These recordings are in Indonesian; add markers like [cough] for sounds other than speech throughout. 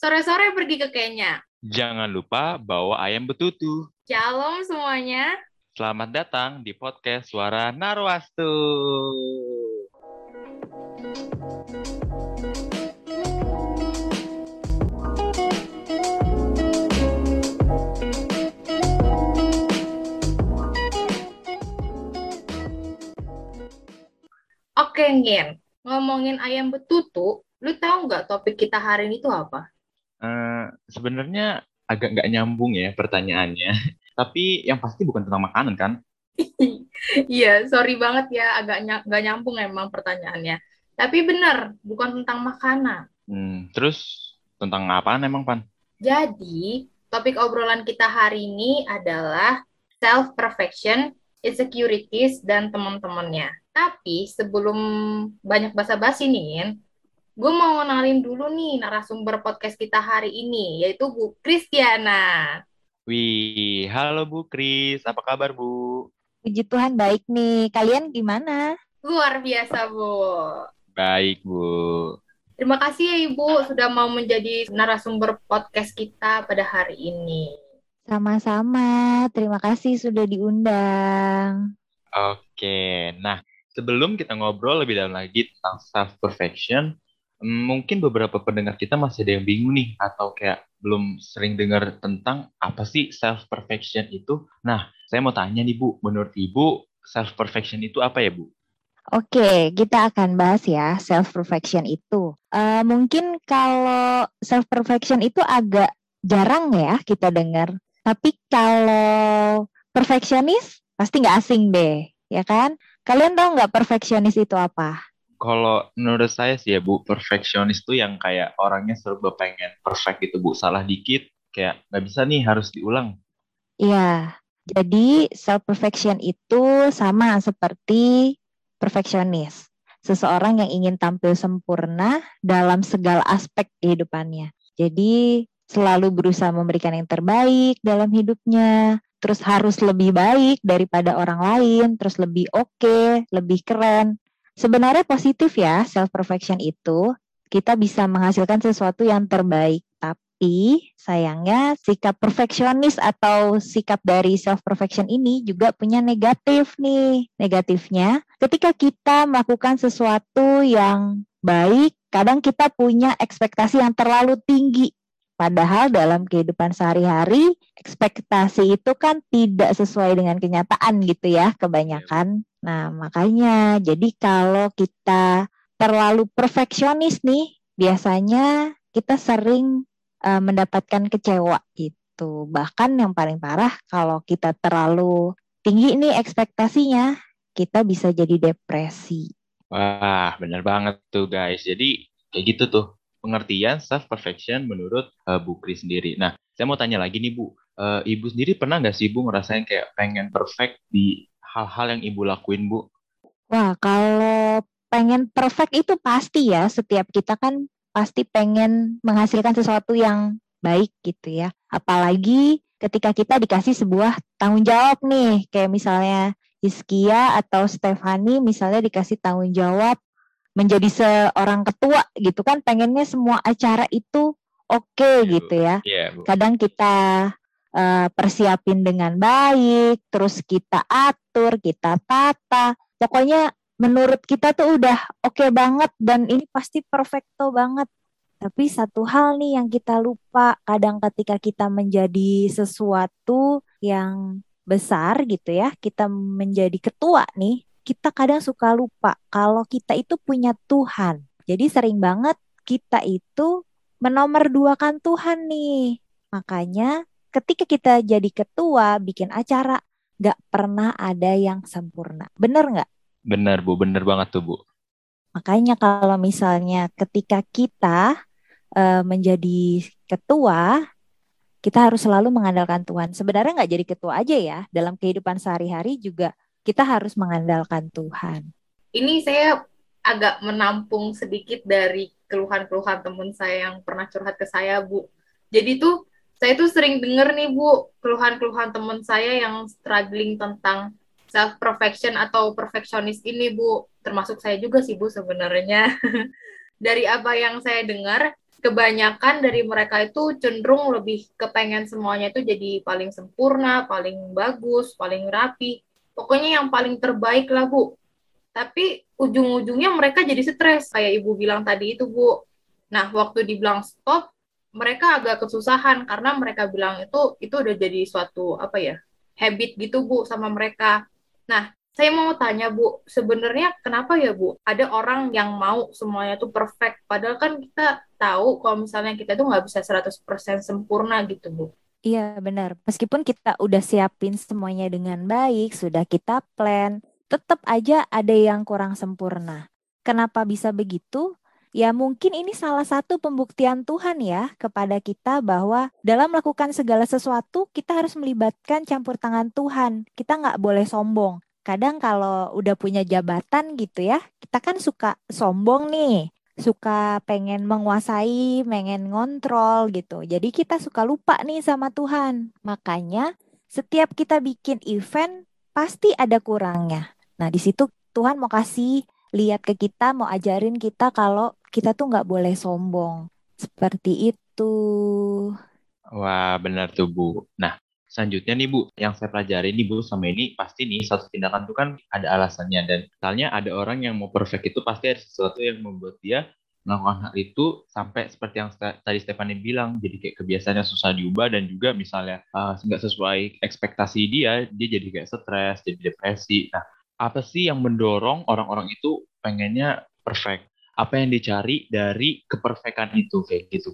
Sore-sore pergi ke Kenya. Jangan lupa bawa ayam betutu. Shalom semuanya. Selamat datang di podcast Suara Narwastu. Oke, Ngin. Ngomongin ayam betutu, lu tahu nggak topik kita hari ini tuh apa? Eh, sebenarnya agak nggak nyambung ya pertanyaannya. [laughs] Tapi yang pasti bukan tentang makanan kan? [laughs] Iya, sorry banget ya, agak ny- nggak nyambung emang pertanyaannya. Tapi bener, bukan tentang makanan. Hmm, terus tentang apaan emang, Pan? Jadi, topik obrolan kita hari ini adalah self-perfection, insecurities, dan teman-temannya. Tapi sebelum banyak basa-basi nih, gue mau ngenalin dulu nih narasumber podcast kita hari ini, yaitu Bu Kristiana. Wih, halo Bu Kris, apa kabar Bu? Puji Tuhan baik nih. Kalian gimana? Luar biasa, Bu. Baik Bu. Terima kasih ya Ibu sudah mau menjadi narasumber podcast kita pada hari ini. Sama-sama. Terima kasih sudah diundang. Oke, nah sebelum kita ngobrol lebih dalam lagi tentang self perfection, mungkin beberapa pendengar kita masih ada yang bingung nih atau kayak belum sering dengar tentang apa sih self perfection itu. Nah, saya mau tanya nih Bu, menurut Ibu self perfection itu apa ya Bu? Oke, kita akan bahas ya self perfection itu. Eh, mungkin kalau self perfection itu agak jarang ya kita dengar. Tapi kalau perfeksionis pasti nggak asing deh, ya kan? Kalian tahu nggak perfeksionis itu apa? Kalau menurut saya sih ya Bu, perfeksionis tuh yang kayak orangnya serba pengen perfect gitu Bu, salah dikit kayak nggak bisa nih harus diulang. Iya, jadi self perfection itu sama seperti perfeksionis. Seseorang yang ingin tampil sempurna dalam segala aspek kehidupannya. Jadi selalu berusaha memberikan yang terbaik dalam hidupnya, terus harus lebih baik daripada orang lain, terus lebih oke, lebih keren. Sebenarnya positif ya self perfection itu. Kita bisa menghasilkan sesuatu yang terbaik, tapi sayangnya sikap perfeksionis atau sikap dari self perfection ini juga punya negatif nih. Negatifnya, ketika kita melakukan sesuatu yang baik, kadang kita punya ekspektasi yang terlalu tinggi. Padahal dalam kehidupan sehari-hari, ekspektasi itu kan tidak sesuai dengan kenyataan gitu ya, kebanyakan. Nah, makanya jadi kalau kita terlalu perfeksionis nih, biasanya kita sering uh, mendapatkan kecewa gitu. Bahkan yang paling parah kalau kita terlalu tinggi nih ekspektasinya, kita bisa jadi depresi. Wah, bener banget tuh guys. Jadi kayak gitu tuh pengertian self perfection menurut uh, Bu Kris sendiri. Nah, saya mau tanya lagi nih Bu, uh, Ibu sendiri pernah nggak sih Bu ngerasain kayak pengen perfect di hal-hal yang Ibu lakuin Bu? Wah, kalau pengen perfect itu pasti ya, setiap kita kan pasti pengen menghasilkan sesuatu yang baik gitu ya. Apalagi ketika kita dikasih sebuah tanggung jawab nih, kayak misalnya Iskia atau Stefani misalnya dikasih tanggung jawab menjadi seorang ketua gitu kan pengennya semua acara itu oke okay, gitu ya. Yeah, Bu. Kadang kita uh, persiapin dengan baik, terus kita atur, kita tata. Pokoknya menurut kita tuh udah oke okay banget dan ini pasti perfecto banget. Tapi satu hal nih yang kita lupa kadang ketika kita menjadi sesuatu yang besar gitu ya, kita menjadi ketua nih, kita kadang suka lupa kalau kita itu punya Tuhan. Jadi sering banget kita itu menomorduakan Tuhan nih. Makanya ketika kita jadi ketua, bikin acara, gak pernah ada yang sempurna. Bener nggak? Bener Bu, bener banget tuh Bu. Makanya kalau misalnya ketika kita uh, menjadi ketua, kita harus selalu mengandalkan Tuhan. Sebenarnya nggak jadi ketua aja ya, dalam kehidupan sehari-hari juga kita harus mengandalkan Tuhan. Ini saya agak menampung sedikit dari keluhan-keluhan teman saya yang pernah curhat ke saya, Bu. Jadi tuh saya tuh sering denger nih, Bu, keluhan-keluhan teman saya yang struggling tentang self perfection atau perfeksionis ini Bu termasuk saya juga sih Bu sebenarnya [laughs] dari apa yang saya dengar kebanyakan dari mereka itu cenderung lebih kepengen semuanya itu jadi paling sempurna, paling bagus, paling rapi. Pokoknya yang paling terbaik lah, Bu. Tapi ujung-ujungnya mereka jadi stres, kayak Ibu bilang tadi itu, Bu. Nah, waktu dibilang stop, mereka agak kesusahan karena mereka bilang itu itu udah jadi suatu apa ya habit gitu bu sama mereka. Nah saya mau tanya Bu, sebenarnya kenapa ya Bu, ada orang yang mau semuanya tuh perfect, padahal kan kita tahu kalau misalnya kita tuh nggak bisa 100% sempurna gitu Bu. Iya benar, meskipun kita udah siapin semuanya dengan baik, sudah kita plan, tetap aja ada yang kurang sempurna. Kenapa bisa begitu? Ya mungkin ini salah satu pembuktian Tuhan ya kepada kita bahwa dalam melakukan segala sesuatu kita harus melibatkan campur tangan Tuhan. Kita nggak boleh sombong kadang kalau udah punya jabatan gitu ya, kita kan suka sombong nih, suka pengen menguasai, pengen ngontrol gitu. Jadi kita suka lupa nih sama Tuhan. Makanya setiap kita bikin event pasti ada kurangnya. Nah di situ Tuhan mau kasih lihat ke kita, mau ajarin kita kalau kita tuh nggak boleh sombong. Seperti itu. Wah, benar tuh Bu. Nah, Selanjutnya nih Bu, yang saya pelajari nih Bu sama ini pasti nih satu tindakan itu kan ada alasannya dan misalnya ada orang yang mau perfect itu pasti ada sesuatu yang membuat dia melakukan hal itu sampai seperti yang tadi Stephanie bilang jadi kayak kebiasaannya susah diubah dan juga misalnya uh, nggak sesuai ekspektasi dia dia jadi kayak stres jadi depresi nah apa sih yang mendorong orang-orang itu pengennya perfect apa yang dicari dari keperfekan itu kayak gitu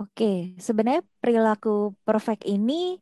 Oke, sebenarnya perilaku perfect ini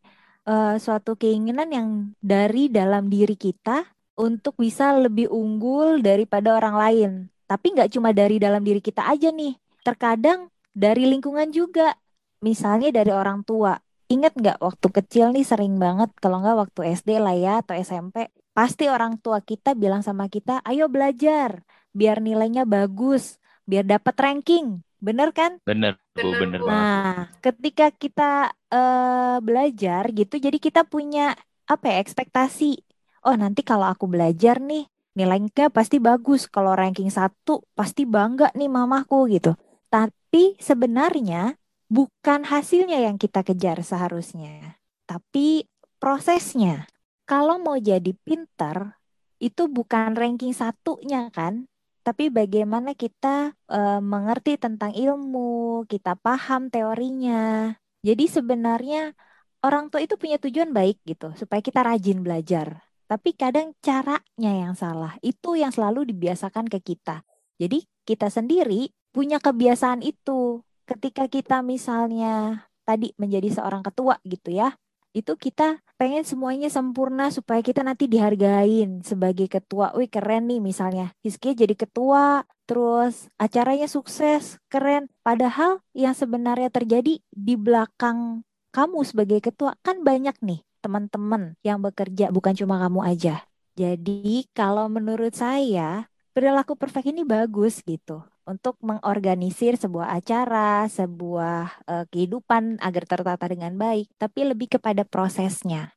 uh, suatu keinginan yang dari dalam diri kita untuk bisa lebih unggul daripada orang lain. Tapi nggak cuma dari dalam diri kita aja nih. Terkadang dari lingkungan juga. Misalnya dari orang tua. Ingat nggak waktu kecil nih sering banget kalau nggak waktu SD lah ya atau SMP. Pasti orang tua kita bilang sama kita, ayo belajar biar nilainya bagus, biar dapat ranking. Bener kan? Bener, Bu, bener, banget. Nah, ketika kita uh, belajar gitu, jadi kita punya apa ya ekspektasi. Oh, nanti kalau aku belajar nih, nilainya pasti bagus. Kalau ranking satu, pasti bangga nih mamaku gitu. Tapi sebenarnya bukan hasilnya yang kita kejar seharusnya, tapi prosesnya. Kalau mau jadi pinter, itu bukan ranking satunya kan, tapi bagaimana kita uh, mengerti tentang ilmu, kita paham teorinya. Jadi sebenarnya orang tua itu punya tujuan baik gitu, supaya kita rajin belajar. Tapi kadang caranya yang salah, itu yang selalu dibiasakan ke kita. Jadi kita sendiri punya kebiasaan itu. Ketika kita misalnya tadi menjadi seorang ketua gitu ya, itu kita pengen semuanya sempurna supaya kita nanti dihargain sebagai ketua. Wih keren nih misalnya. Hizkia jadi ketua, terus acaranya sukses, keren. Padahal yang sebenarnya terjadi di belakang kamu sebagai ketua kan banyak nih teman-teman yang bekerja bukan cuma kamu aja. Jadi kalau menurut saya perilaku perfect ini bagus gitu untuk mengorganisir sebuah acara, sebuah uh, kehidupan agar tertata dengan baik, tapi lebih kepada prosesnya.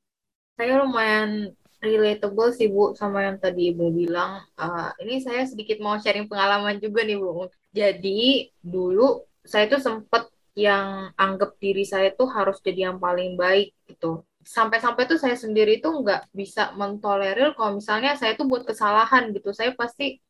Saya lumayan relatable sih Bu sama yang tadi Ibu bilang. Uh, ini saya sedikit mau sharing pengalaman juga nih Bu. Jadi dulu saya tuh sempet yang anggap diri saya tuh harus jadi yang paling baik gitu. Sampai-sampai tuh saya sendiri tuh nggak bisa mentolerir kalau misalnya saya tuh buat kesalahan gitu. Saya pasti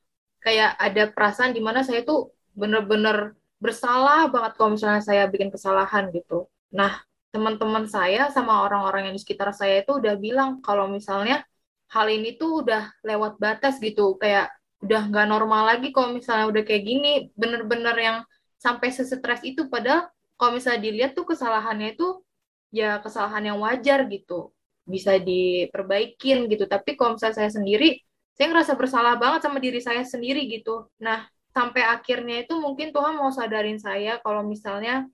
kayak ada perasaan di mana saya tuh bener-bener bersalah banget kalau misalnya saya bikin kesalahan gitu. Nah, teman-teman saya sama orang-orang yang di sekitar saya itu udah bilang kalau misalnya hal ini tuh udah lewat batas gitu, kayak udah nggak normal lagi kalau misalnya udah kayak gini, bener-bener yang sampai sesetres itu. Padahal kalau misalnya dilihat tuh kesalahannya itu ya kesalahan yang wajar gitu, bisa diperbaikin gitu. Tapi kalau misalnya saya sendiri saya ngerasa bersalah banget sama diri saya sendiri gitu. Nah, sampai akhirnya itu mungkin Tuhan mau sadarin saya kalau misalnya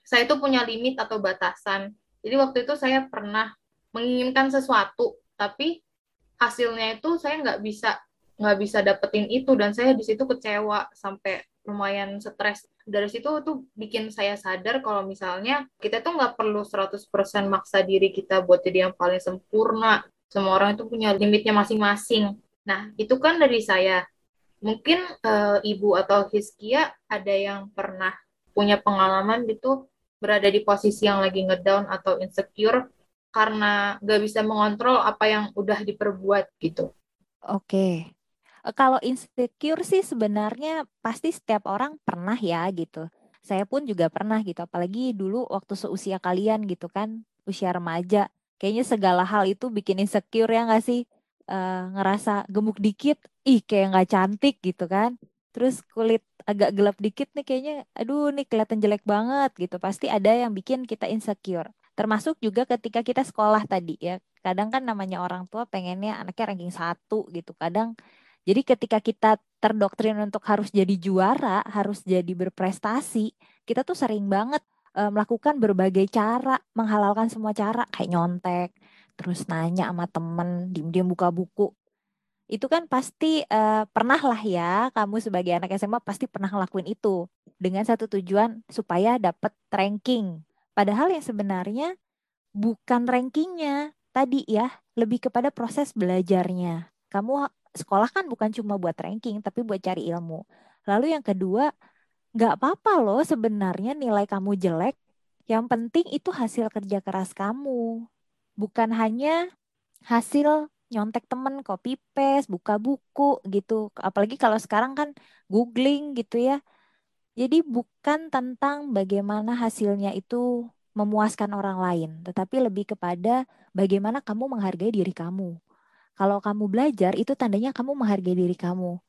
saya itu punya limit atau batasan. Jadi waktu itu saya pernah menginginkan sesuatu, tapi hasilnya itu saya nggak bisa nggak bisa dapetin itu dan saya di situ kecewa sampai lumayan stres. Dari situ tuh bikin saya sadar kalau misalnya kita tuh nggak perlu 100% maksa diri kita buat jadi yang paling sempurna. Semua orang itu punya limitnya masing-masing. Nah, itu kan dari saya. Mungkin uh, Ibu atau Hizkia ada yang pernah punya pengalaman gitu berada di posisi yang lagi ngedown atau insecure karena gak bisa mengontrol apa yang udah diperbuat gitu. Oke. Eh, kalau insecure sih sebenarnya pasti setiap orang pernah ya gitu. Saya pun juga pernah gitu, apalagi dulu waktu seusia kalian gitu kan, usia remaja. Kayaknya segala hal itu bikin insecure ya nggak sih? Uh, ngerasa gemuk dikit, ih kayak nggak cantik gitu kan. Terus kulit agak gelap dikit nih kayaknya, aduh nih kelihatan jelek banget gitu. Pasti ada yang bikin kita insecure. Termasuk juga ketika kita sekolah tadi ya. Kadang kan namanya orang tua pengennya anaknya ranking satu gitu. Kadang jadi ketika kita terdoktrin untuk harus jadi juara, harus jadi berprestasi, kita tuh sering banget uh, melakukan berbagai cara, menghalalkan semua cara kayak nyontek, terus nanya sama temen, diem-diem buka buku. Itu kan pasti uh, pernah lah ya, kamu sebagai anak SMA pasti pernah ngelakuin itu dengan satu tujuan supaya dapat ranking Padahal yang sebenarnya bukan rankingnya tadi ya, lebih kepada proses belajarnya. Kamu sekolah kan bukan cuma buat ranking, tapi buat cari ilmu. Lalu yang kedua, nggak apa-apa loh sebenarnya nilai kamu jelek. Yang penting itu hasil kerja keras kamu. Bukan hanya hasil nyontek temen, copy paste, buka buku gitu. Apalagi kalau sekarang kan googling gitu ya. Jadi bukan tentang bagaimana hasilnya itu memuaskan orang lain, tetapi lebih kepada bagaimana kamu menghargai diri kamu. Kalau kamu belajar itu tandanya kamu menghargai diri kamu.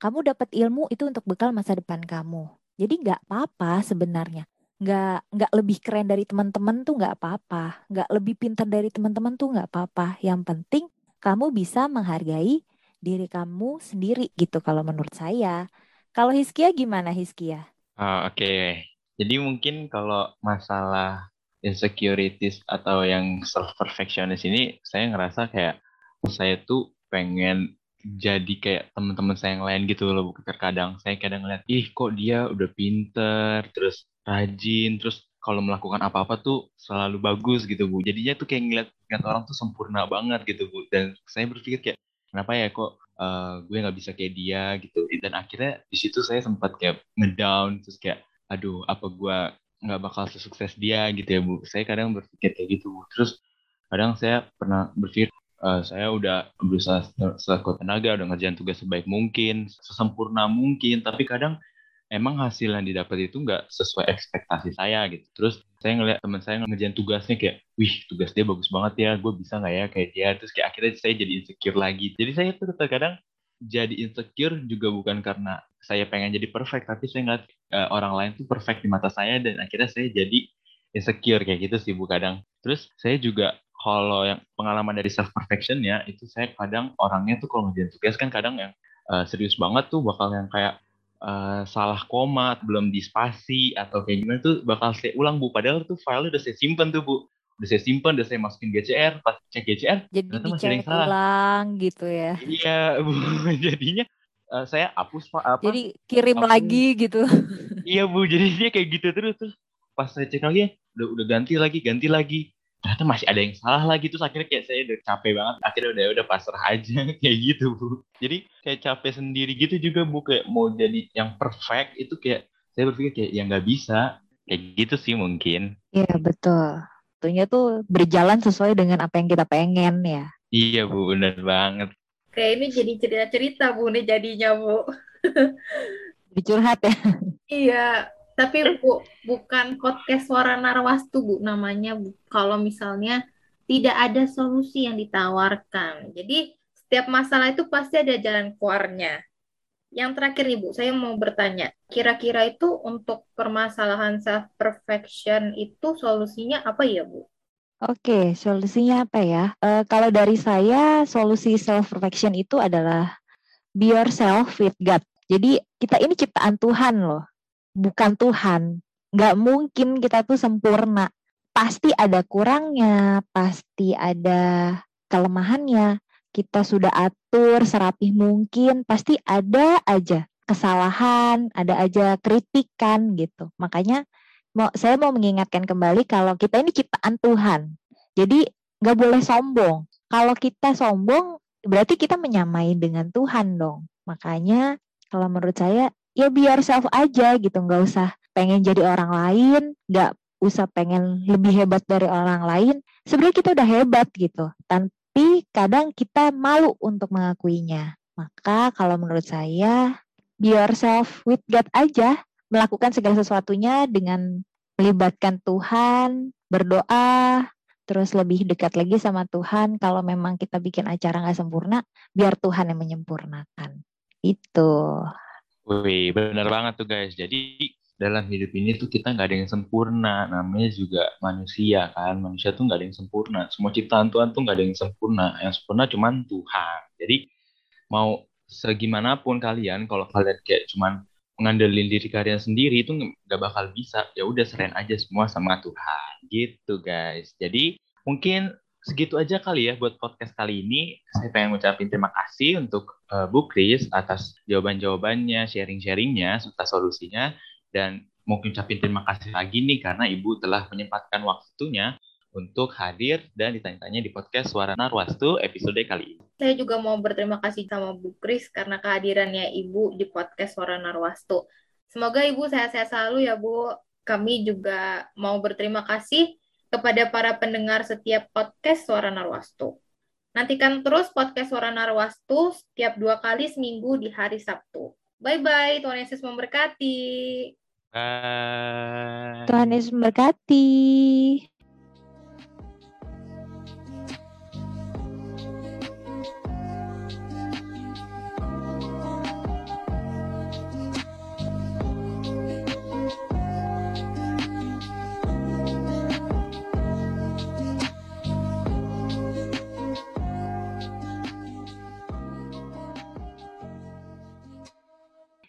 Kamu dapat ilmu itu untuk bekal masa depan kamu. Jadi nggak apa-apa sebenarnya. Nggak nggak lebih keren dari teman-teman tuh nggak apa-apa. Nggak lebih pintar dari teman-teman tuh nggak apa-apa. Yang penting kamu bisa menghargai diri kamu sendiri gitu kalau menurut saya. Kalau Hiskia gimana Hiskia? Oh, Oke, okay. jadi mungkin kalau masalah insecurities atau yang self perfectionist ini, saya ngerasa kayak saya tuh pengen jadi kayak teman-teman saya yang lain gitu loh. Terkadang saya kadang ngeliat, ih kok dia udah pinter, terus rajin, terus kalau melakukan apa-apa tuh selalu bagus gitu bu. Jadinya tuh kayak ngeliat, ngeliat orang tuh sempurna banget gitu bu. Dan saya berpikir kayak kenapa ya kok uh, gue nggak bisa kayak dia? Gitu. Dan akhirnya di situ saya sempat kayak ngedown terus kayak aduh apa gue nggak bakal sesukses dia? Gitu ya bu. Saya kadang berpikir kayak gitu bu. Terus kadang saya pernah berpikir uh, saya udah berusaha sekuat tenaga udah ngerjain tugas sebaik mungkin sesempurna mungkin. Tapi kadang emang hasil yang didapat itu nggak sesuai ekspektasi saya gitu. Terus saya ngeliat teman saya ngerjain tugasnya kayak, wih tugas dia bagus banget ya, gue bisa nggak ya kayak dia. Terus kayak akhirnya saya jadi insecure lagi. Jadi saya tuh terkadang jadi insecure juga bukan karena saya pengen jadi perfect, tapi saya ngeliat uh, orang lain tuh perfect di mata saya dan akhirnya saya jadi insecure kayak gitu sih bu kadang. Terus saya juga kalau yang pengalaman dari self perfection ya itu saya kadang orangnya tuh kalau ngerjain tugas kan kadang yang uh, serius banget tuh bakal yang kayak uh, salah koma, belum di spasi atau kayak gimana tuh bakal saya ulang bu. Padahal tuh file udah saya simpan tuh bu. Udah saya simpan, udah saya masukin GCR, pas cek GCR, jadi masih ada yang salah. ulang gitu ya. Iya bu, [laughs] jadinya uh, saya hapus pak apa? Jadi kirim hapus. lagi gitu. iya bu, jadi dia kayak gitu terus terus pas saya cek lagi udah udah ganti lagi ganti lagi ternyata masih ada yang salah lagi terus akhirnya kayak saya udah capek banget. Akhirnya udah udah pasrah aja [laughs] kayak gitu bu. Jadi kayak capek sendiri gitu juga bu. Kayak mau jadi yang perfect itu kayak saya berpikir kayak ya nggak bisa. Kayak gitu sih mungkin. Iya betul. Tentunya tuh berjalan sesuai dengan apa yang kita pengen ya. Iya bu. Benar banget. Kayak ini jadi cerita-cerita bu. Nih jadinya bu. [laughs] Dicurhat ya. Iya tapi bu, bukan podcast suara narwastu bu namanya bu. Kalau misalnya tidak ada solusi yang ditawarkan. Jadi setiap masalah itu pasti ada jalan keluarnya. Yang terakhir ibu, saya mau bertanya, kira-kira itu untuk permasalahan self perfection itu solusinya apa ya bu? Oke, solusinya apa ya? E, kalau dari saya, solusi self perfection itu adalah be yourself with God. Jadi kita ini ciptaan Tuhan loh bukan Tuhan. Nggak mungkin kita tuh sempurna. Pasti ada kurangnya, pasti ada kelemahannya. Kita sudah atur serapih mungkin, pasti ada aja kesalahan, ada aja kritikan gitu. Makanya mau saya mau mengingatkan kembali kalau kita ini ciptaan Tuhan. Jadi nggak boleh sombong. Kalau kita sombong berarti kita menyamai dengan Tuhan dong. Makanya kalau menurut saya ya biar self aja gitu nggak usah pengen jadi orang lain, nggak usah pengen lebih hebat dari orang lain. Sebenarnya kita udah hebat gitu. Tapi kadang kita malu untuk mengakuinya. Maka kalau menurut saya, be yourself with God aja. Melakukan segala sesuatunya dengan melibatkan Tuhan, berdoa, terus lebih dekat lagi sama Tuhan. Kalau memang kita bikin acara nggak sempurna, biar Tuhan yang menyempurnakan. Itu. Wih, benar banget tuh guys. Jadi dalam hidup ini tuh kita nggak ada yang sempurna. Namanya juga manusia kan. Manusia tuh nggak ada yang sempurna. Semua ciptaan Tuhan tuh nggak ada yang sempurna. Yang sempurna cuma Tuhan. Jadi mau segimanapun kalian, kalau kalian kayak cuman ngandelin diri kalian sendiri itu nggak bakal bisa. Ya udah serain aja semua sama Tuhan. Gitu guys. Jadi mungkin segitu aja kali ya buat podcast kali ini. Saya pengen ngucapin terima kasih untuk uh, Bu Kris atas jawaban-jawabannya, sharing-sharingnya, serta solusinya. Dan mungkin ucapin terima kasih lagi nih karena Ibu telah menyempatkan waktunya untuk hadir dan ditanya-tanya di podcast Suara Narwastu episode kali ini. Saya juga mau berterima kasih sama Bu Kris karena kehadirannya Ibu di podcast Suara Narwastu. Semoga Ibu sehat-sehat selalu ya Bu. Kami juga mau berterima kasih kepada para pendengar setiap podcast Suara Narwastu. Nantikan terus podcast Suara Narwastu setiap dua kali seminggu di hari Sabtu. Bye-bye, Tuhan Yesus memberkati. Bye. Tuhan Yesus memberkati.